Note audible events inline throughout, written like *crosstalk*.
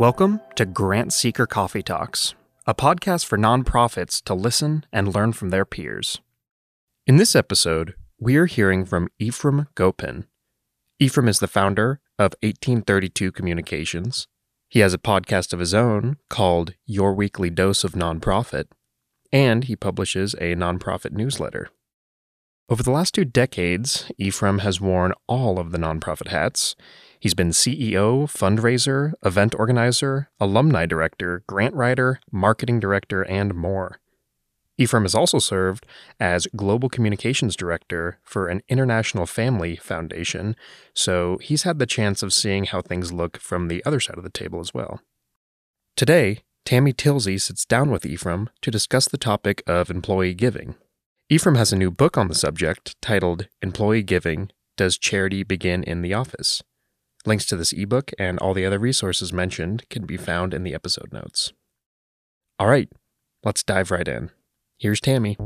Welcome to Grant Seeker Coffee Talks, a podcast for nonprofits to listen and learn from their peers. In this episode, we are hearing from Ephraim Gopin. Ephraim is the founder of 1832 Communications. He has a podcast of his own called Your Weekly Dose of Nonprofit, and he publishes a nonprofit newsletter. Over the last two decades, Ephraim has worn all of the nonprofit hats. He's been CEO, fundraiser, event organizer, alumni director, grant writer, marketing director, and more. Ephraim has also served as global communications director for an international family foundation, so he's had the chance of seeing how things look from the other side of the table as well. Today, Tammy Tilsey sits down with Ephraim to discuss the topic of employee giving. Ephraim has a new book on the subject titled Employee Giving Does Charity Begin in the Office? Links to this ebook and all the other resources mentioned can be found in the episode notes. All right, let's dive right in. Here's Tammy.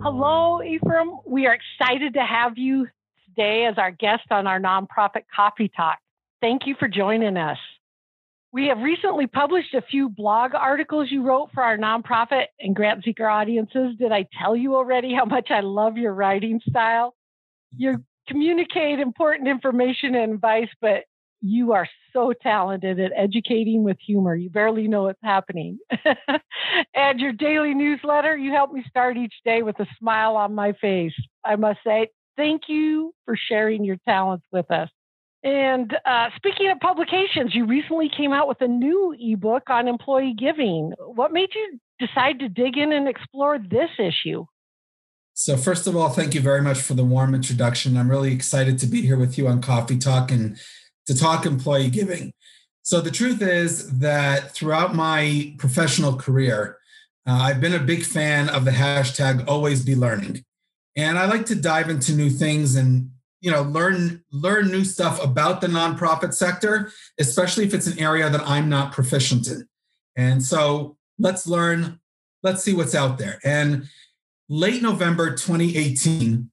Hello, Ephraim. We are excited to have you today as our guest on our nonprofit coffee talk. Thank you for joining us. We have recently published a few blog articles you wrote for our nonprofit and grant seeker audiences. Did I tell you already how much I love your writing style? You communicate important information and advice, but you are so talented at educating with humor. You barely know what's happening. *laughs* and your daily newsletter, you help me start each day with a smile on my face. I must say, thank you for sharing your talents with us. And uh, speaking of publications, you recently came out with a new ebook on employee giving. What made you decide to dig in and explore this issue? So, first of all, thank you very much for the warm introduction. I'm really excited to be here with you on Coffee Talk and to talk employee giving. So, the truth is that throughout my professional career, uh, I've been a big fan of the hashtag always be learning. And I like to dive into new things and you know learn learn new stuff about the nonprofit sector especially if it's an area that i'm not proficient in and so let's learn let's see what's out there and late November 2018,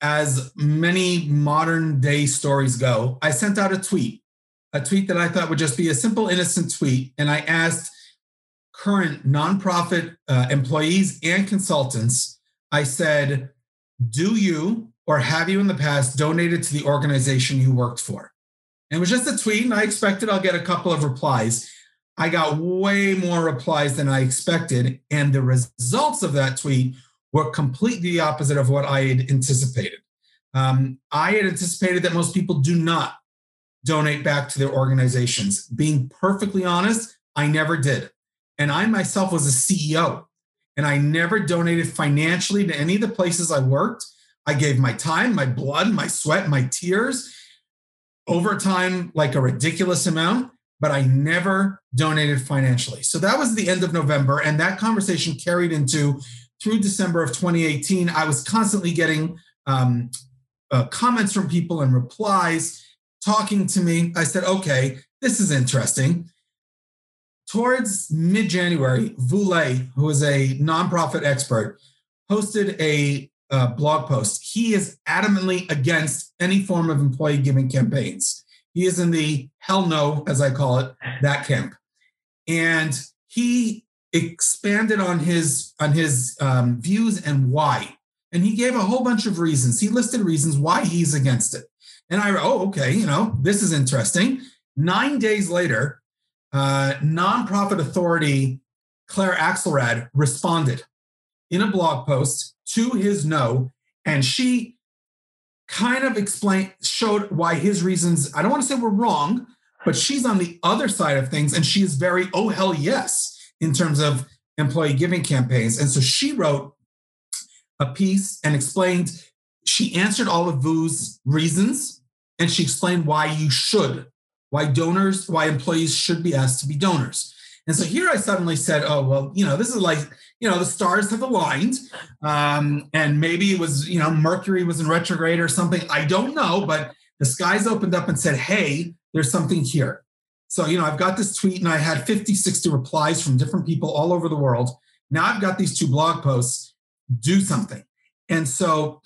as many modern day stories go, I sent out a tweet, a tweet that I thought would just be a simple, innocent tweet. And I asked current nonprofit uh, employees and consultants, I said, Do you or have you in the past donated to the organization you worked for? And it was just a tweet, and I expected I'll get a couple of replies. I got way more replies than I expected. And the results of that tweet were completely the opposite of what I had anticipated. Um, I had anticipated that most people do not donate back to their organizations. Being perfectly honest, I never did. And I myself was a CEO and I never donated financially to any of the places I worked. I gave my time, my blood, my sweat, my tears over time, like a ridiculous amount, but I never donated financially. So that was the end of November. And that conversation carried into through December of 2018, I was constantly getting um, uh, comments from people and replies talking to me. I said, okay, this is interesting. Towards mid January, Vu Le, who is a nonprofit expert, posted a uh, blog post. He is adamantly against any form of employee giving campaigns. He is in the hell no, as I call it, that camp. And he expanded on his on his um, views and why. And he gave a whole bunch of reasons. He listed reasons why he's against it. And i oh okay you know this is interesting. Nine days later uh, nonprofit authority claire axelrad responded in a blog post to his no and she kind of explained showed why his reasons i don't want to say were wrong but she's on the other side of things and she is very oh hell yes in terms of employee giving campaigns. And so she wrote a piece and explained, she answered all of Vu's reasons and she explained why you should, why donors, why employees should be asked to be donors. And so here I suddenly said, oh, well, you know, this is like, you know, the stars have aligned. Um, and maybe it was, you know, Mercury was in retrograde or something. I don't know, but the skies opened up and said, hey, there's something here. So, you know, I've got this tweet and I had 50, 60 replies from different people all over the world. Now I've got these two blog posts, do something. And so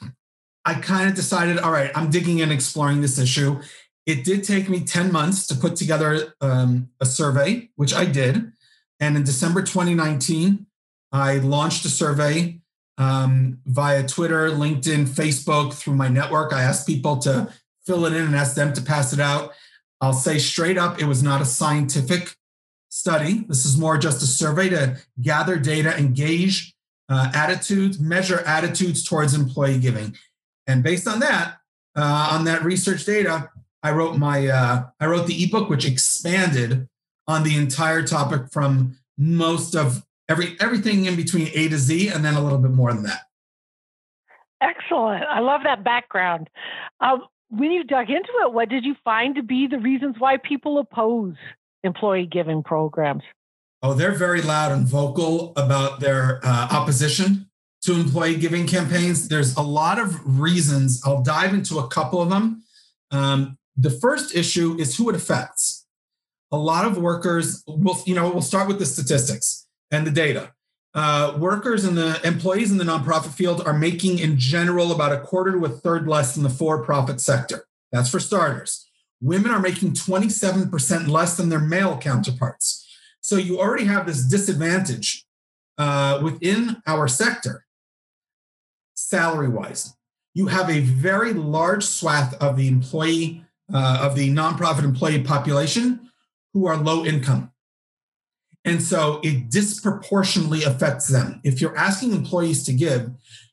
I kind of decided, all right, I'm digging in, exploring this issue. it did take me 10 months to put together um, a survey, which I did. And in December 2019, I launched a survey um, via Twitter, LinkedIn, Facebook, through my network. I asked people to fill it in and ask them to pass it out. I'll say straight up, it was not a scientific study. This is more just a survey to gather data, engage uh, attitudes, measure attitudes towards employee giving. And based on that, uh, on that research data, I wrote my uh, I wrote the ebook, which expanded on the entire topic from most of every everything in between A to Z, and then a little bit more than that. Excellent. I love that background. Um, when you dug into it, what did you find to be the reasons why people oppose employee giving programs? Oh, they're very loud and vocal about their uh, opposition to employee giving campaigns. There's a lot of reasons. I'll dive into a couple of them. Um, the first issue is who it affects. A lot of workers will, you know, we'll start with the statistics and the data. Uh, workers and the employees in the nonprofit field are making, in general, about a quarter to a third less than the for profit sector. That's for starters. Women are making 27% less than their male counterparts. So you already have this disadvantage uh, within our sector, salary wise. You have a very large swath of the employee, uh, of the nonprofit employee population who are low income. And so it disproportionately affects them. If you're asking employees to give,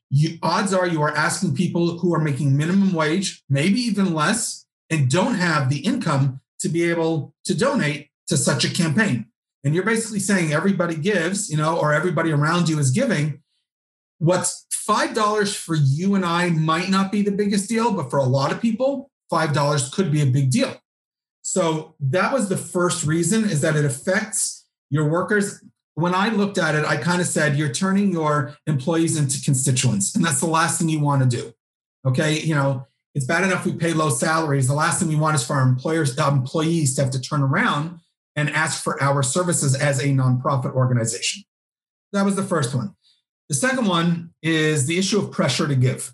you, odds are you are asking people who are making minimum wage, maybe even less, and don't have the income to be able to donate to such a campaign. And you're basically saying everybody gives, you know, or everybody around you is giving. What's $5 for you and I might not be the biggest deal, but for a lot of people, $5 could be a big deal. So that was the first reason is that it affects your workers, when I looked at it, I kind of said, you're turning your employees into constituents. And that's the last thing you want to do. Okay. You know, it's bad enough we pay low salaries. The last thing we want is for our employers, uh, employees to have to turn around and ask for our services as a nonprofit organization. That was the first one. The second one is the issue of pressure to give.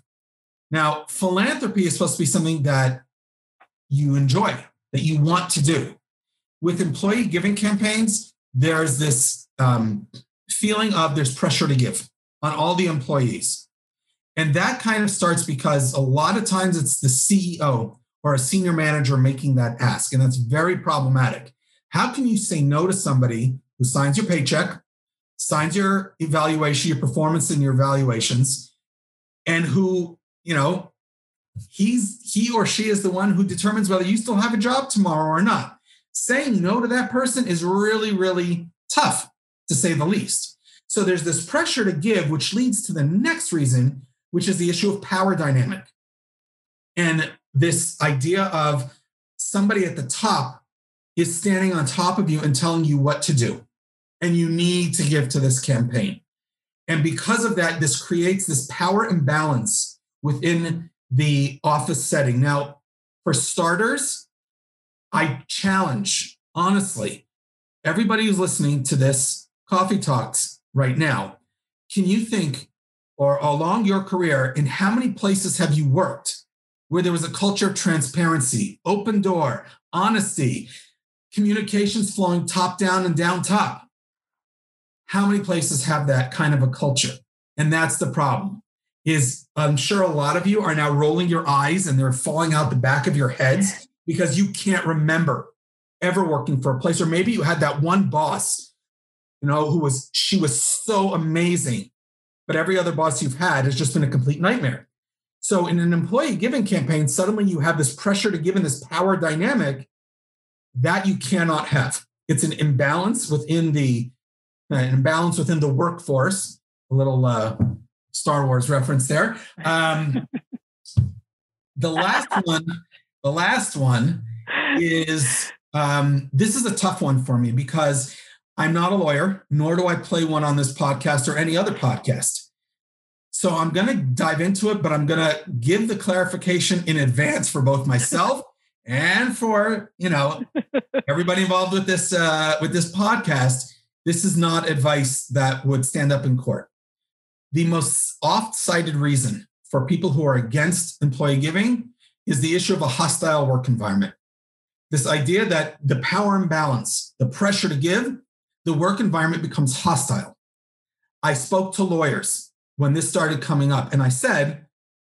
Now, philanthropy is supposed to be something that you enjoy, that you want to do. With employee giving campaigns, there's this um, feeling of there's pressure to give on all the employees. And that kind of starts because a lot of times it's the CEO or a senior manager making that ask. And that's very problematic. How can you say no to somebody who signs your paycheck, signs your evaluation, your performance and your evaluations, and who, you know, he's he or she is the one who determines whether you still have a job tomorrow or not saying no to that person is really, really tough, to say the least. So there's this pressure to give, which leads to the next reason, which is the issue of power dynamic. And this idea of somebody at the top is standing on top of you and telling you what to do. And you need to give to this campaign. And because of that, this creates this power imbalance within the office setting. Now, for starters, I challenge, honestly, everybody who's listening to this coffee talks right now, can you think or along your career, in how many places have you worked where there was a culture of transparency, open door, honesty, communications flowing top down and down top? How many places have that kind of a culture? And that's the problem. Is I'm sure a lot of you are now rolling your eyes and they're falling out the back of your heads because you can't remember ever working for a place, or maybe you had that one boss, you know, who was she was so amazing, but every other boss you've had has just been a complete nightmare. So in an employee giving campaign, suddenly you have this pressure to give in this power dynamic that you cannot have. It's an imbalance within the uh, an imbalance within the workforce. A little uh, Star Wars reference there. Um, *laughs* the last one the last one is um, this is a tough one for me because I'm not a lawyer, nor do I play one on this podcast or any other podcast. So I'm going to dive into it, but I'm going to give the clarification in advance for both myself *laughs* and for you know everybody involved with this uh, with this podcast. This is not advice that would stand up in court. The most oft-cited reason for people who are against employee giving is the issue of a hostile work environment. this idea that the power imbalance, the pressure to give, the work environment becomes hostile. I spoke to lawyers when this started coming up and I said,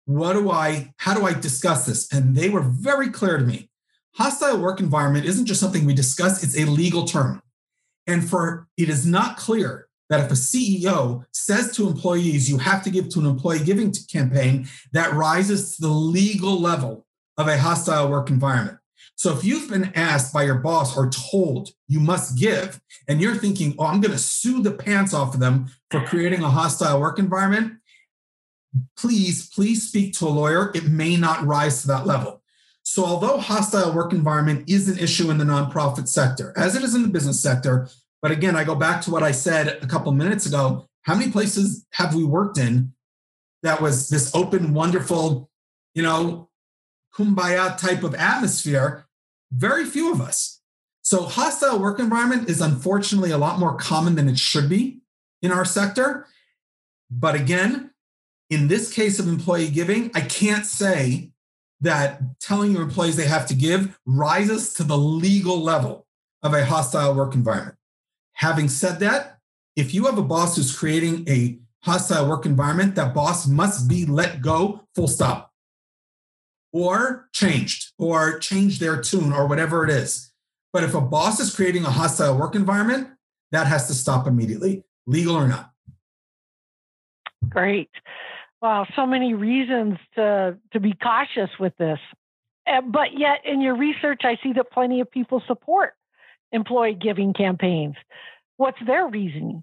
what do I, how do I discuss this? And they were very clear to me. Hostile work environment isn't just something we discuss, it's a legal term. And for it is not clear that if a CEO says to employees, you have to give to an employee giving campaign, that rises to the legal level of a hostile work environment. So if you've been asked by your boss or told you must give, and you're thinking, oh, I'm going to sue the pants off of them for creating a hostile work environment, please, please speak to a lawyer. It may not rise to that level. So, although hostile work environment is an issue in the nonprofit sector, as it is in the business sector, but again, I go back to what I said a couple minutes ago. How many places have we worked in that was this open, wonderful, you know, kumbaya type of atmosphere? Very few of us. So, hostile work environment is unfortunately a lot more common than it should be in our sector. But again, in this case of employee giving, I can't say that telling your employees they have to give rises to the legal level of a hostile work environment. Having said that, if you have a boss who's creating a hostile work environment, that boss must be let go, full stop, or changed, or change their tune, or whatever it is. But if a boss is creating a hostile work environment, that has to stop immediately, legal or not. Great. Wow, so many reasons to to be cautious with this. Uh, but yet, in your research, I see that plenty of people support employee giving campaigns. What's their reasoning?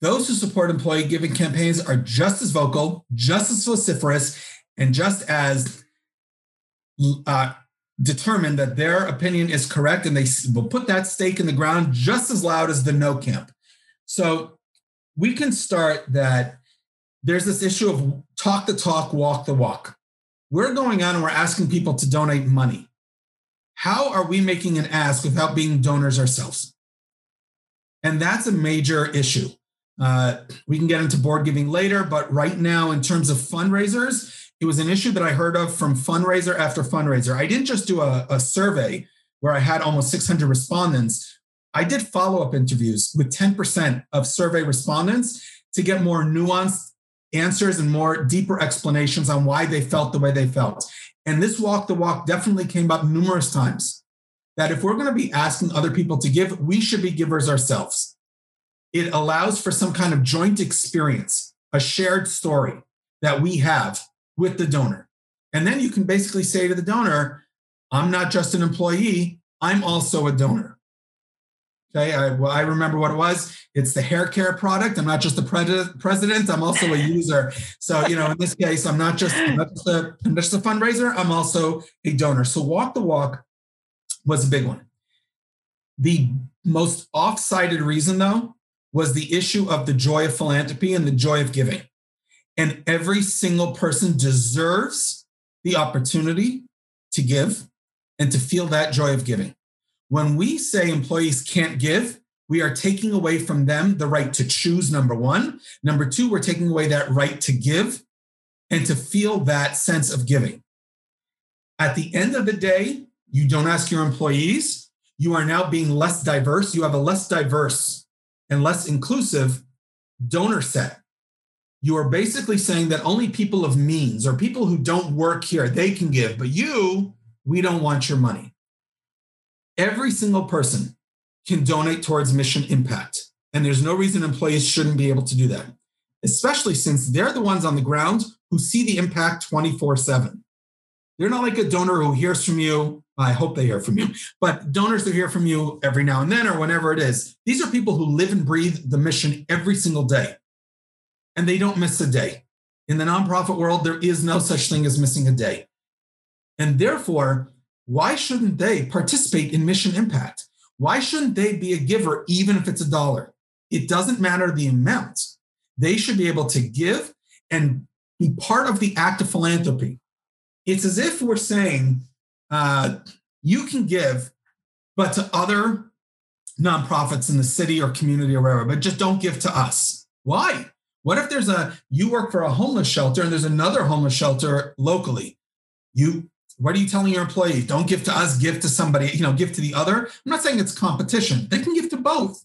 Those who support employee giving campaigns are just as vocal, just as vociferous, and just as uh, determined that their opinion is correct, and they will put that stake in the ground just as loud as the no camp. So we can start that there's this issue of talk the talk, walk the walk. We're going on and we're asking people to donate money. How are we making an ask without being donors ourselves? And that's a major issue. Uh, we can get into board giving later, but right now, in terms of fundraisers, it was an issue that I heard of from fundraiser after fundraiser. I didn't just do a, a survey where I had almost 600 respondents. I did follow up interviews with 10% of survey respondents to get more nuanced answers and more deeper explanations on why they felt the way they felt. And this walk the walk definitely came up numerous times that if we're going to be asking other people to give, we should be givers ourselves. It allows for some kind of joint experience, a shared story that we have with the donor. And then you can basically say to the donor, I'm not just an employee, I'm also a donor. Okay, I, well, I remember what it was. It's the hair care product. I'm not just the pre- president. I'm also a user. So, you know, in this case, I'm not just, I'm not just, a, I'm just a fundraiser. I'm also a donor. So, walk the walk was a big one. The most off-sided reason, though, was the issue of the joy of philanthropy and the joy of giving. And every single person deserves the opportunity to give and to feel that joy of giving. When we say employees can't give, we are taking away from them the right to choose, number one. Number two, we're taking away that right to give and to feel that sense of giving. At the end of the day, you don't ask your employees, you are now being less diverse. You have a less diverse and less inclusive donor set. You are basically saying that only people of means or people who don't work here, they can give, but you, we don't want your money. Every single person can donate towards mission impact. And there's no reason employees shouldn't be able to do that, especially since they're the ones on the ground who see the impact 24 7. They're not like a donor who hears from you. I hope they hear from you, but donors that hear from you every now and then or whenever it is. These are people who live and breathe the mission every single day, and they don't miss a day. In the nonprofit world, there is no such thing as missing a day. And therefore, why shouldn't they participate in mission impact? Why shouldn't they be a giver, even if it's a dollar? It doesn't matter the amount. They should be able to give and be part of the act of philanthropy. It's as if we're saying, uh, you can give, but to other nonprofits in the city or community or wherever, but just don't give to us. Why? What if there's a, you work for a homeless shelter and there's another homeless shelter locally? You What are you telling your employees? Don't give to us, give to somebody, you know, give to the other. I'm not saying it's competition. They can give to both.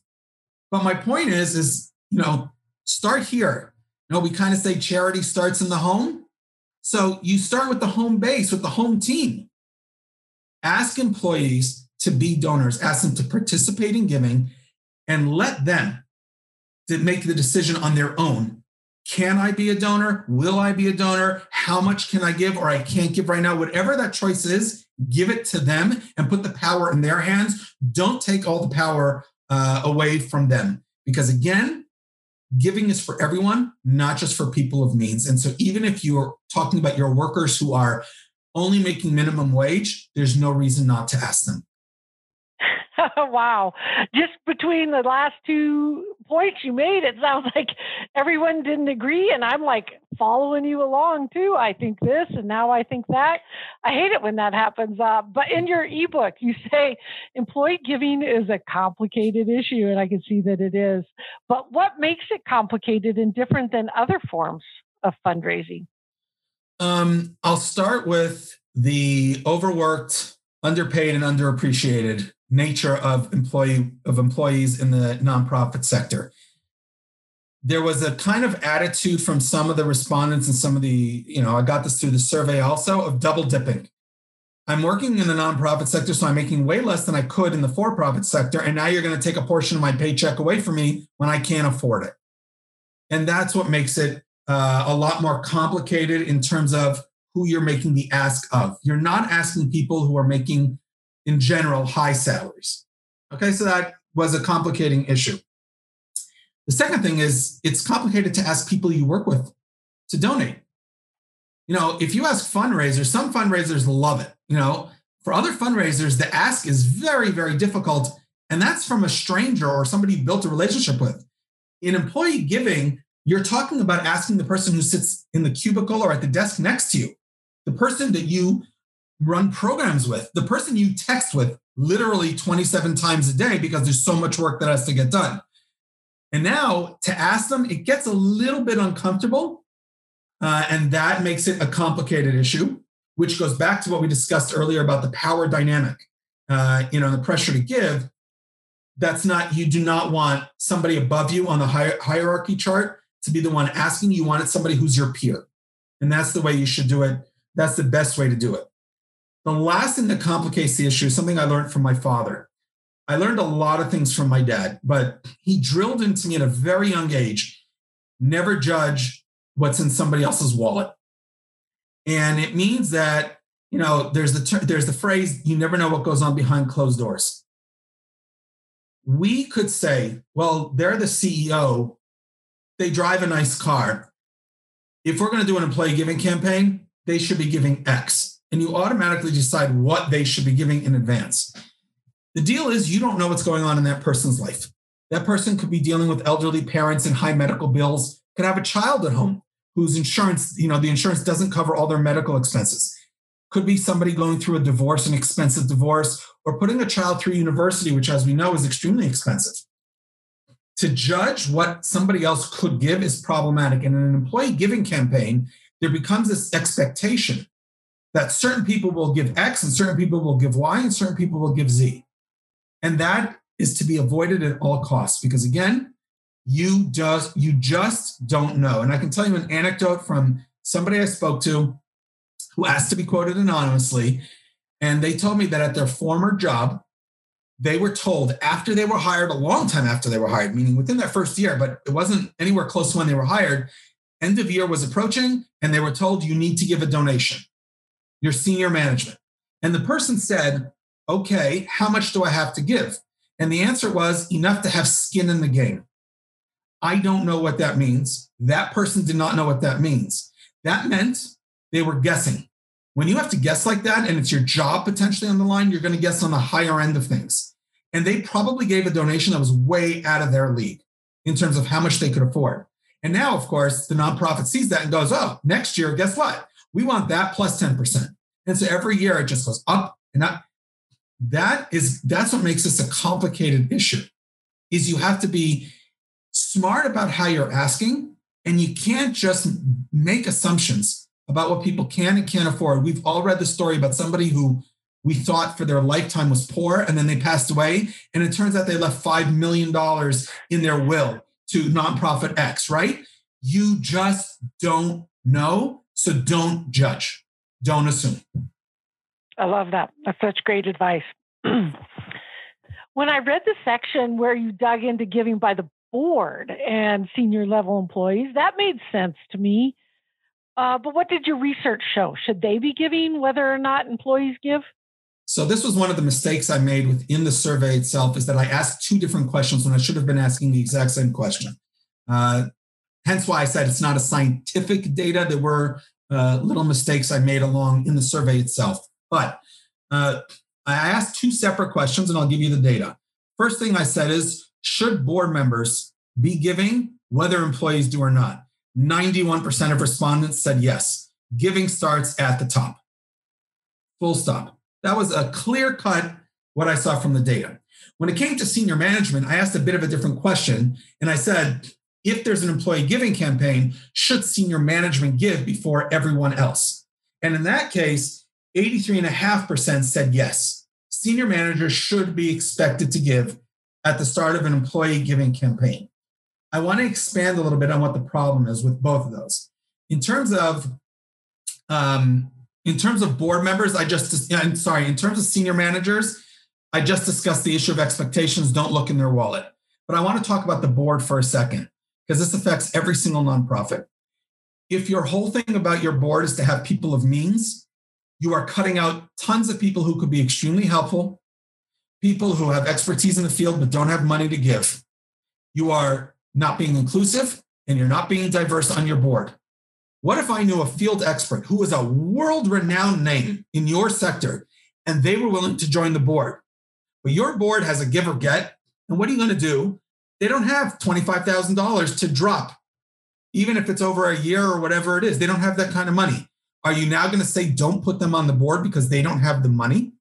But my point is, is, you know, start here. You know, we kind of say charity starts in the home. So you start with the home base, with the home team. Ask employees to be donors, ask them to participate in giving, and let them to make the decision on their own. Can I be a donor? Will I be a donor? How much can I give or I can't give right now? Whatever that choice is, give it to them and put the power in their hands. Don't take all the power uh, away from them. Because again, giving is for everyone, not just for people of means. And so even if you're talking about your workers who are only making minimum wage, there's no reason not to ask them. *laughs* wow. Just between the last two points you made, it sounds *laughs* like everyone didn't agree. And I'm like following you along too. I think this and now I think that. I hate it when that happens. Uh, but in your ebook, you *laughs* say employee giving is a complicated issue, and I can see that it is. But what makes it complicated and different than other forms of fundraising? Um, I'll start with the overworked, underpaid, and underappreciated nature of employee of employees in the nonprofit sector. There was a kind of attitude from some of the respondents and some of the, you know, I got this through the survey also of double dipping. I'm working in the nonprofit sector, so I'm making way less than I could in the for profit sector. And now you're going to take a portion of my paycheck away from me when I can't afford it. And that's what makes it uh, a lot more complicated in terms of who you're making the ask of. You're not asking people who are making in general high salaries. Okay, so that was a complicating issue. The second thing is it's complicated to ask people you work with to donate. You know, if you ask fundraisers, some fundraisers love it. You know, for other fundraisers, the ask is very, very difficult. And that's from a stranger or somebody you built a relationship with. In employee giving, you're talking about asking the person who sits in the cubicle or at the desk next to you, the person that you run programs with, the person you text with literally 27 times a day because there's so much work that has to get done. And now to ask them, it gets a little bit uncomfortable. Uh, and that makes it a complicated issue, which goes back to what we discussed earlier about the power dynamic, uh, you know, the pressure to give. That's not, you do not want somebody above you on the hi- hierarchy chart to be the one asking. You want it somebody who's your peer. And that's the way you should do it. That's the best way to do it. The last thing that complicates the issue is something I learned from my father. I learned a lot of things from my dad, but he drilled into me at a very young age never judge what's in somebody else's wallet. And it means that, you know, there's the ter- there's the phrase you never know what goes on behind closed doors. We could say, well, they're the CEO, they drive a nice car. If we're going to do an employee giving campaign, they should be giving X and you automatically decide what they should be giving in advance. The deal is you don't know what's going on in that person's life. That person could be dealing with elderly parents and high medical bills, could have a child at home whose insurance, you know, the insurance doesn't cover all their medical expenses. Could be somebody going through a divorce, an expensive divorce, or putting a child through university, which, as we know, is extremely expensive. To judge what somebody else could give is problematic. And in an employee giving campaign, there becomes this expectation that certain people will give X and certain people will give Y and certain people will give Z. And that is to be avoided at all costs because again, you just you just don't know. And I can tell you an anecdote from somebody I spoke to who asked to be quoted anonymously and they told me that at their former job they were told after they were hired a long time after they were hired meaning within their first year but it wasn't anywhere close to when they were hired end of year was approaching and they were told you need to give a donation your senior management. And the person said, okay, how much do I have to give? And the answer was enough to have skin in the game. I don't know what that means. That person did not know what that means. That meant they were guessing. When you have to guess like that and it's your job potentially on the line, you're going to guess on the higher end of things. And they probably gave a donation that was way out of their league in terms of how much they could afford. And now, of course, the nonprofit sees that and goes, oh, next year, guess what? We want that plus 10%. And so every year it just goes up and up. That is that's what makes this a complicated issue. Is you have to be smart about how you're asking and you can't just make assumptions about what people can and can't afford. We've all read the story about somebody who we thought for their lifetime was poor and then they passed away. And it turns out they left $5 million in their will to nonprofit X, right? You just don't know. So don't judge, don't assume. I love that. That's such great advice. *clears throat* when I read the section where you dug into giving by the board and senior level employees, that made sense to me. Uh, but what did your research show? Should they be giving whether or not employees give? So this was one of the mistakes I made within the survey itself is that I asked two different questions when I should have been asking the exact same question. Uh, hence why I said it's not a scientific data. There were uh, little mistakes I made along in the survey itself. But uh, I asked two separate questions and I'll give you the data. First thing I said is should board members be giving whether employees do or not? 91% of respondents said yes. Giving starts at the top. Full stop. That was a clear cut what I saw from the data. When it came to senior management, I asked a bit of a different question. And I said, if there's an employee giving campaign, should senior management give before everyone else? And in that case, 83.5% said yes. Senior managers should be expected to give at the start of an employee giving campaign. I want to expand a little bit on what the problem is with both of those. In terms of um, in terms of board members, I just I'm sorry, in terms of senior managers, I just discussed the issue of expectations don't look in their wallet. But I want to talk about the board for a second because this affects every single nonprofit. If your whole thing about your board is to have people of means, you are cutting out tons of people who could be extremely helpful, people who have expertise in the field but don't have money to give. You are not being inclusive and you're not being diverse on your board. What if I knew a field expert who was a world renowned name in your sector and they were willing to join the board? But your board has a give or get. And what are you going to do? They don't have $25,000 to drop, even if it's over a year or whatever it is. They don't have that kind of money. Are you now going to say don't put them on the board because they don't have the money?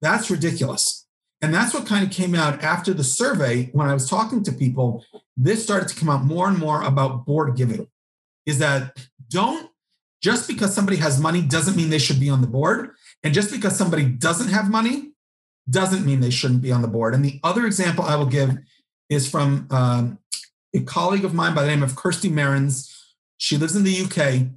That's ridiculous. And that's what kind of came out after the survey when I was talking to people. This started to come out more and more about board giving is that don't just because somebody has money doesn't mean they should be on the board. And just because somebody doesn't have money doesn't mean they shouldn't be on the board. And the other example I will give is from um, a colleague of mine by the name of Kirsty Marrins. She lives in the UK.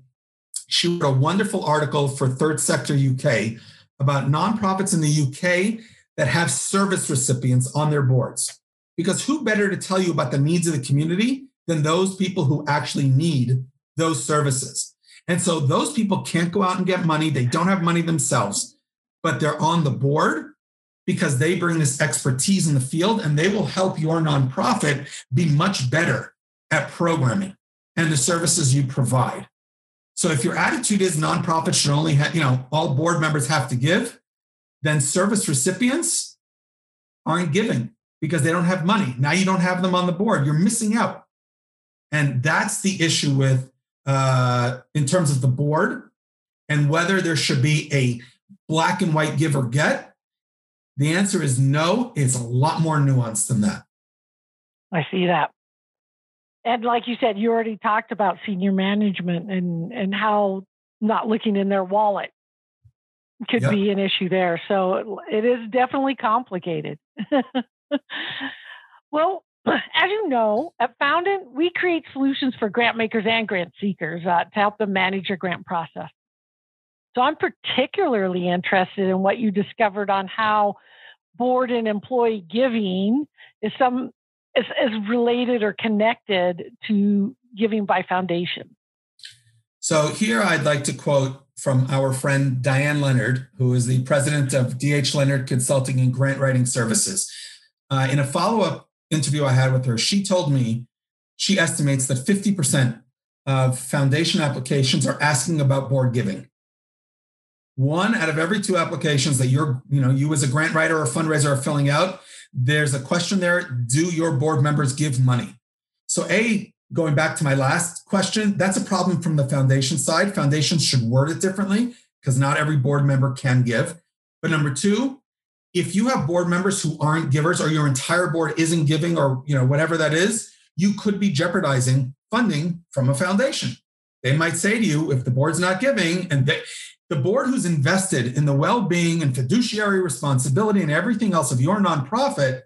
She wrote a wonderful article for Third Sector UK about nonprofits in the UK that have service recipients on their boards. Because who better to tell you about the needs of the community than those people who actually need those services? And so those people can't go out and get money. They don't have money themselves, but they're on the board because they bring this expertise in the field and they will help your nonprofit be much better at programming and the services you provide. So if your attitude is nonprofits should only have, you know, all board members have to give, then service recipients aren't giving because they don't have money. Now you don't have them on the board. You're missing out. And that's the issue with, uh, in terms of the board and whether there should be a black and white give or get. The answer is no. It's a lot more nuanced than that. I see that and like you said, you already talked about senior management and and how not looking in their wallet could yep. be an issue there. So it is definitely complicated. *laughs* well, as you know, at Foundant, we create solutions for grant makers and grant seekers uh, to help them manage their grant process. So I'm particularly interested in what you discovered on how board and employee giving is some is, is related or connected to Giving by Foundation. So here I'd like to quote from our friend Diane Leonard, who is the president of DH Leonard Consulting and Grant Writing Services. Uh, in a follow up interview I had with her, she told me she estimates that 50% of foundation applications are asking about board giving. One out of every two applications that you're, you know, you as a grant writer or fundraiser are filling out there's a question there Do your board members give money? So, A, going back to my last question, that's a problem from the foundation side. Foundations should word it differently because not every board member can give. But number two, if you have board members who aren't givers or your entire board isn't giving or you know whatever that is, you could be jeopardizing funding from a foundation they might say to you, if the board's not giving, and they, the board who's invested in the well-being and fiduciary responsibility and everything else of your nonprofit,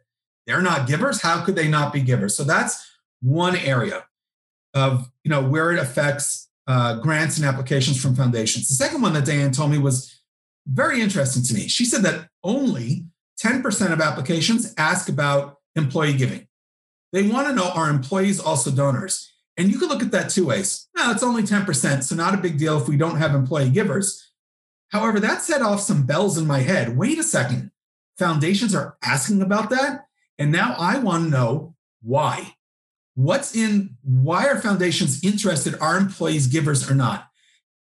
they're not givers. How could they not be givers? So that's one area of you know where it affects uh, grants and applications from foundations. The second one that Diane told me was very interesting to me. She said that only 10% of applications ask about employee giving. They want to know are employees also donors? And you can look at that two ways. No, it's only 10%, so not a big deal if we don't have employee givers. However, that set off some bells in my head. Wait a second. Foundations are asking about that. And now I want to know why. What's in, why are foundations interested? Are employees givers or not?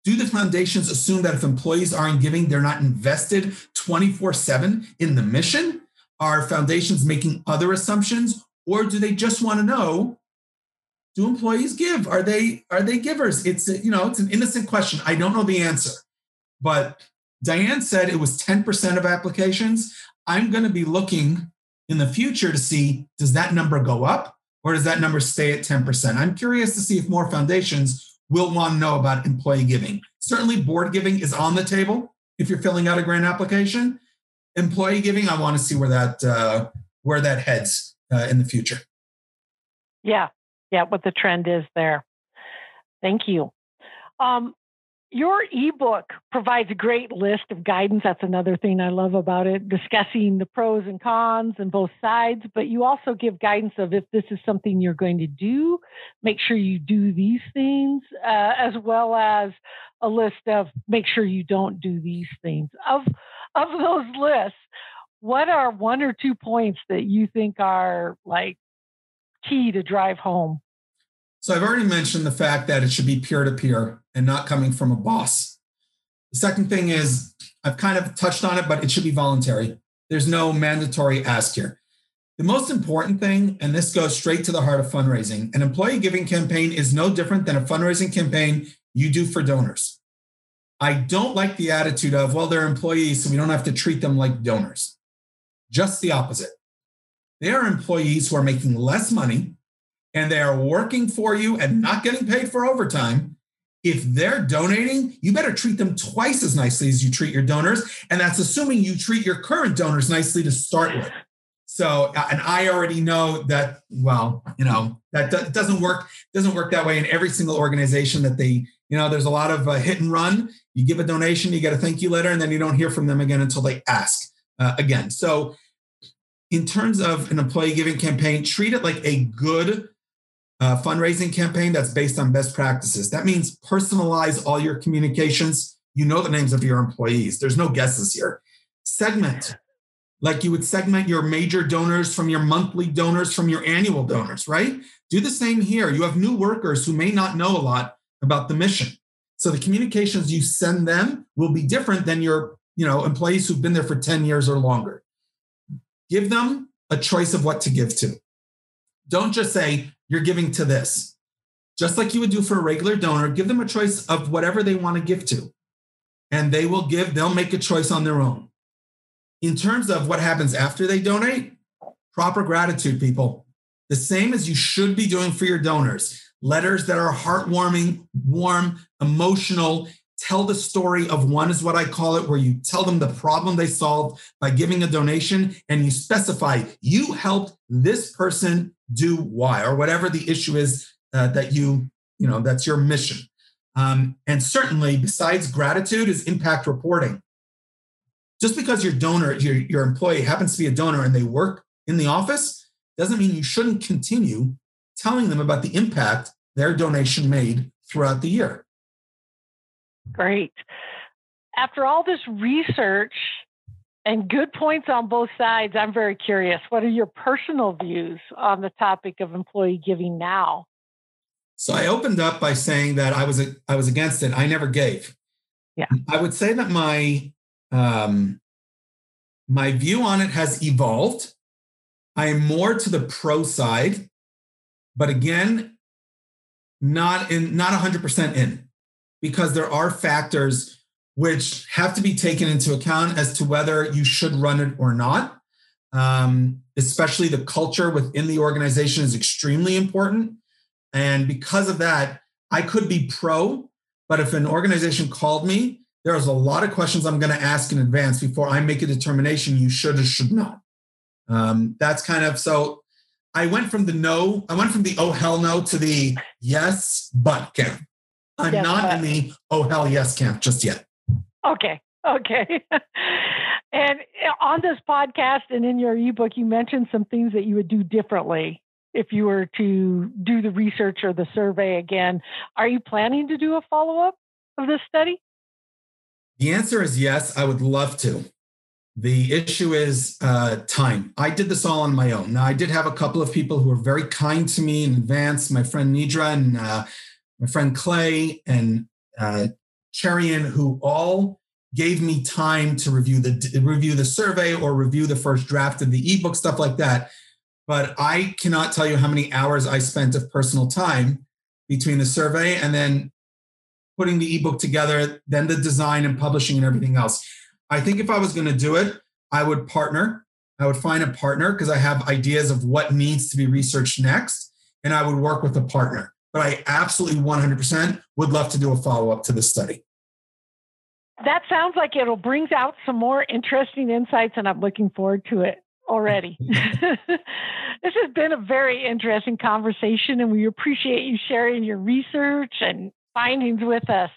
Do the foundations assume that if employees aren't giving, they're not invested 24 7 in the mission? Are foundations making other assumptions? Or do they just want to know do employees give? Are they are they givers? It's a, you know it's an innocent question. I don't know the answer, but Diane said it was 10% of applications. I'm going to be looking in the future to see does that number go up or does that number stay at 10%? I'm curious to see if more foundations will want to know about employee giving. Certainly, board giving is on the table if you're filling out a grant application. Employee giving, I want to see where that uh, where that heads uh, in the future. Yeah, yeah, what the trend is there. Thank you. Um, your ebook provides a great list of guidance. That's another thing I love about it, discussing the pros and cons and both sides. But you also give guidance of if this is something you're going to do, make sure you do these things, uh, as well as a list of make sure you don't do these things. Of of those lists, what are one or two points that you think are like key to drive home? So I've already mentioned the fact that it should be peer to peer and not coming from a boss. The second thing is I've kind of touched on it, but it should be voluntary. There's no mandatory ask here. The most important thing, and this goes straight to the heart of fundraising, an employee giving campaign is no different than a fundraising campaign you do for donors. I don't like the attitude of, well, they're employees, so we don't have to treat them like donors. Just the opposite. They are employees who are making less money and they are working for you and not getting paid for overtime. If they're donating, you better treat them twice as nicely as you treat your donors. And that's assuming you treat your current donors nicely to start with. So, uh, and I already know that, well, you know, that doesn't work, doesn't work that way in every single organization that they, you know, there's a lot of uh, hit and run. You give a donation, you get a thank you letter, and then you don't hear from them again until they ask uh, again. So, in terms of an employee giving campaign, treat it like a good uh, fundraising campaign that's based on best practices. That means personalize all your communications. You know the names of your employees. There's no guesses here. Segment, like you would segment your major donors from your monthly donors from your annual donors, right? Do the same here. You have new workers who may not know a lot about the mission. So the communications you send them will be different than your, you know, employees who've been there for 10 years or longer. Give them a choice of what to give to. Don't just say, you're giving to this. Just like you would do for a regular donor, give them a choice of whatever they want to give to. And they will give, they'll make a choice on their own. In terms of what happens after they donate, proper gratitude, people. The same as you should be doing for your donors. Letters that are heartwarming, warm, emotional, tell the story of one is what I call it, where you tell them the problem they solved by giving a donation and you specify you helped this person do why or whatever the issue is uh, that you, you know, that's your mission. Um, and certainly, besides gratitude, is impact reporting. Just because your donor, your, your employee happens to be a donor and they work in the office, doesn't mean you shouldn't continue telling them about the impact their donation made throughout the year. Great. After all this research and good points on both sides, I'm very curious. What are your personal views on the topic of employee giving now? So I opened up by saying that I was I was against it. I never gave. Yeah. I would say that my um, my view on it has evolved. I am more to the pro side, but again, not in not 100% in because there are factors which have to be taken into account as to whether you should run it or not. Um, especially the culture within the organization is extremely important. And because of that, I could be pro But if an organization called me, there's a lot of questions I'm going to ask in advance before I make a determination you should or should not. Um, that's kind of so I went from the no, I went from the oh hell no to the yes, but camp. I'm yes, not but. in the oh hell yes camp just yet. Okay. Okay. *laughs* and on this podcast and in your ebook, you mentioned some things that you would do differently if you were to do the research or the survey again. Are you planning to do a follow up of this study? The answer is yes. I would love to. The issue is uh, time. I did this all on my own. Now, I did have a couple of people who were very kind to me in advance. My friend Nidra and uh, my friend Clay and uh, Cherian, who all gave me time to review the review the survey or review the first draft of the ebook, stuff like that. But I cannot tell you how many hours I spent of personal time between the survey and then putting the ebook together, then the design and publishing and everything else. I think if I was going to do it, I would partner. I would find a partner because I have ideas of what needs to be researched next, and I would work with a partner. But I absolutely 100% would love to do a follow up to this study. That sounds like it'll brings out some more interesting insights, and I'm looking forward to it already. *laughs* this has been a very interesting conversation, and we appreciate you sharing your research and findings with us.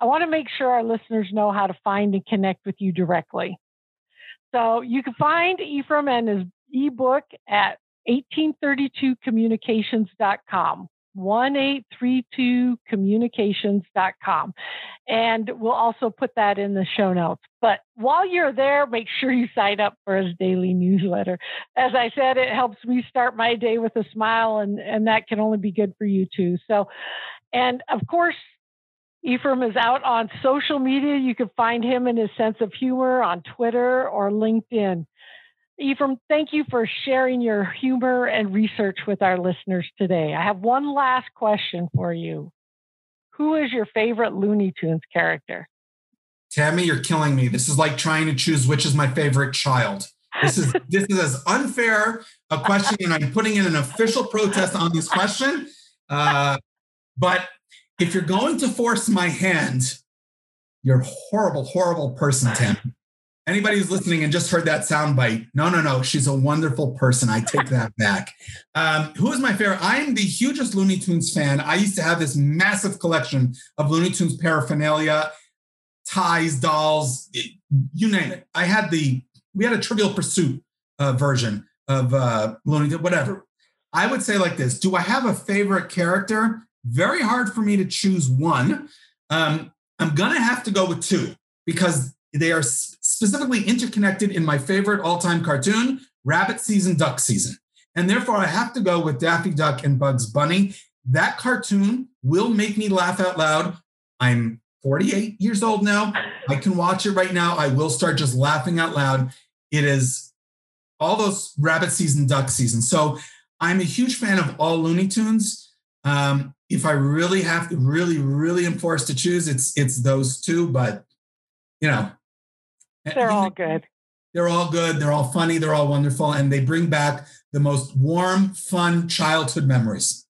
I want to make sure our listeners know how to find and connect with you directly. So you can find Ephraim and his ebook at 1832communications.com. 1832communications.com. And we'll also put that in the show notes. But while you're there, make sure you sign up for his daily newsletter. As I said, it helps me start my day with a smile, and, and that can only be good for you too. So and of course, Ephraim is out on social media. You can find him and his sense of humor on Twitter or LinkedIn. Ephraim, thank you for sharing your humor and research with our listeners today. I have one last question for you. Who is your favorite Looney Tunes character? Tammy, you're killing me. This is like trying to choose which is my favorite child. This is *laughs* this is as unfair a question, and I'm putting in an official protest on this question. Uh, but if you're going to force my hand, you're a horrible, horrible person, Tim. Anybody who's listening and just heard that soundbite, no, no, no, she's a wonderful person. I take that *laughs* back. Um, who is my favorite? I am the hugest Looney Tunes fan. I used to have this massive collection of Looney Tunes paraphernalia, ties, dolls, you name it. I had the, we had a Trivial Pursuit uh, version of uh, Looney Tunes, whatever. I would say like this Do I have a favorite character? very hard for me to choose one. Um, I'm going to have to go with two because they are specifically interconnected in my favorite all time cartoon, Rabbit Season, Duck Season. And therefore, I have to go with Daffy Duck and Bugs Bunny. That cartoon will make me laugh out loud. I'm 48 years old now. I can watch it right now. I will start just laughing out loud. It is all those Rabbit Season, Duck Season. So I'm a huge fan of all Looney Tunes. Um, if I really have to, really, really am forced to choose, it's it's those two. But you know, they're all good. They're all good. They're all funny. They're all wonderful, and they bring back the most warm, fun childhood memories.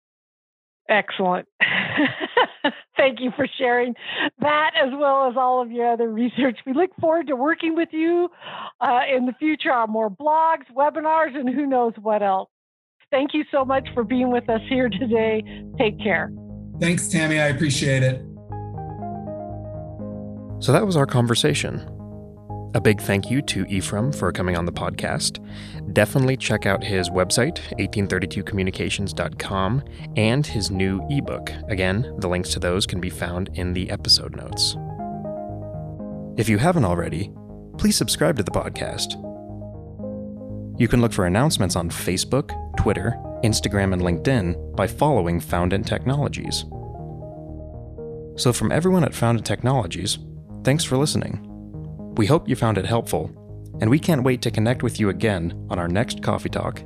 Excellent. *laughs* Thank you for sharing that as well as all of your other research. We look forward to working with you uh, in the future on more blogs, webinars, and who knows what else. Thank you so much for being with us here today. Take care. Thanks, Tammy. I appreciate it. So that was our conversation. A big thank you to Ephraim for coming on the podcast. Definitely check out his website, 1832communications.com, and his new ebook. Again, the links to those can be found in the episode notes. If you haven't already, please subscribe to the podcast. You can look for announcements on Facebook, Twitter, Instagram, and LinkedIn by following Foundant Technologies. So, from everyone at Foundant Technologies, thanks for listening. We hope you found it helpful, and we can't wait to connect with you again on our next Coffee Talk